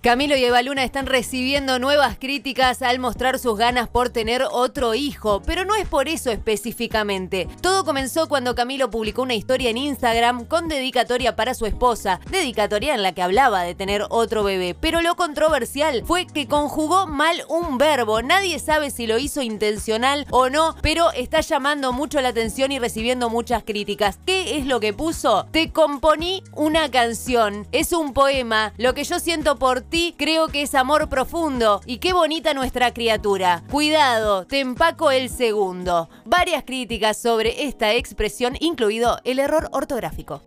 Camilo y Eva Luna están recibiendo nuevas críticas al mostrar sus ganas por tener otro hijo, pero no es por eso específicamente. Todo comenzó cuando Camilo publicó una historia en Instagram con dedicatoria para su esposa, dedicatoria en la que hablaba de tener otro bebé, pero lo controversial fue que conjugó mal un verbo. Nadie sabe si lo hizo intencional o no, pero está llamando mucho la atención y recibiendo muchas críticas. ¿Qué es lo que puso? Te componí una canción, es un poema, lo que yo siento por creo que es amor profundo y qué bonita nuestra criatura. Cuidado, te empaco el segundo. Varias críticas sobre esta expresión, incluido el error ortográfico.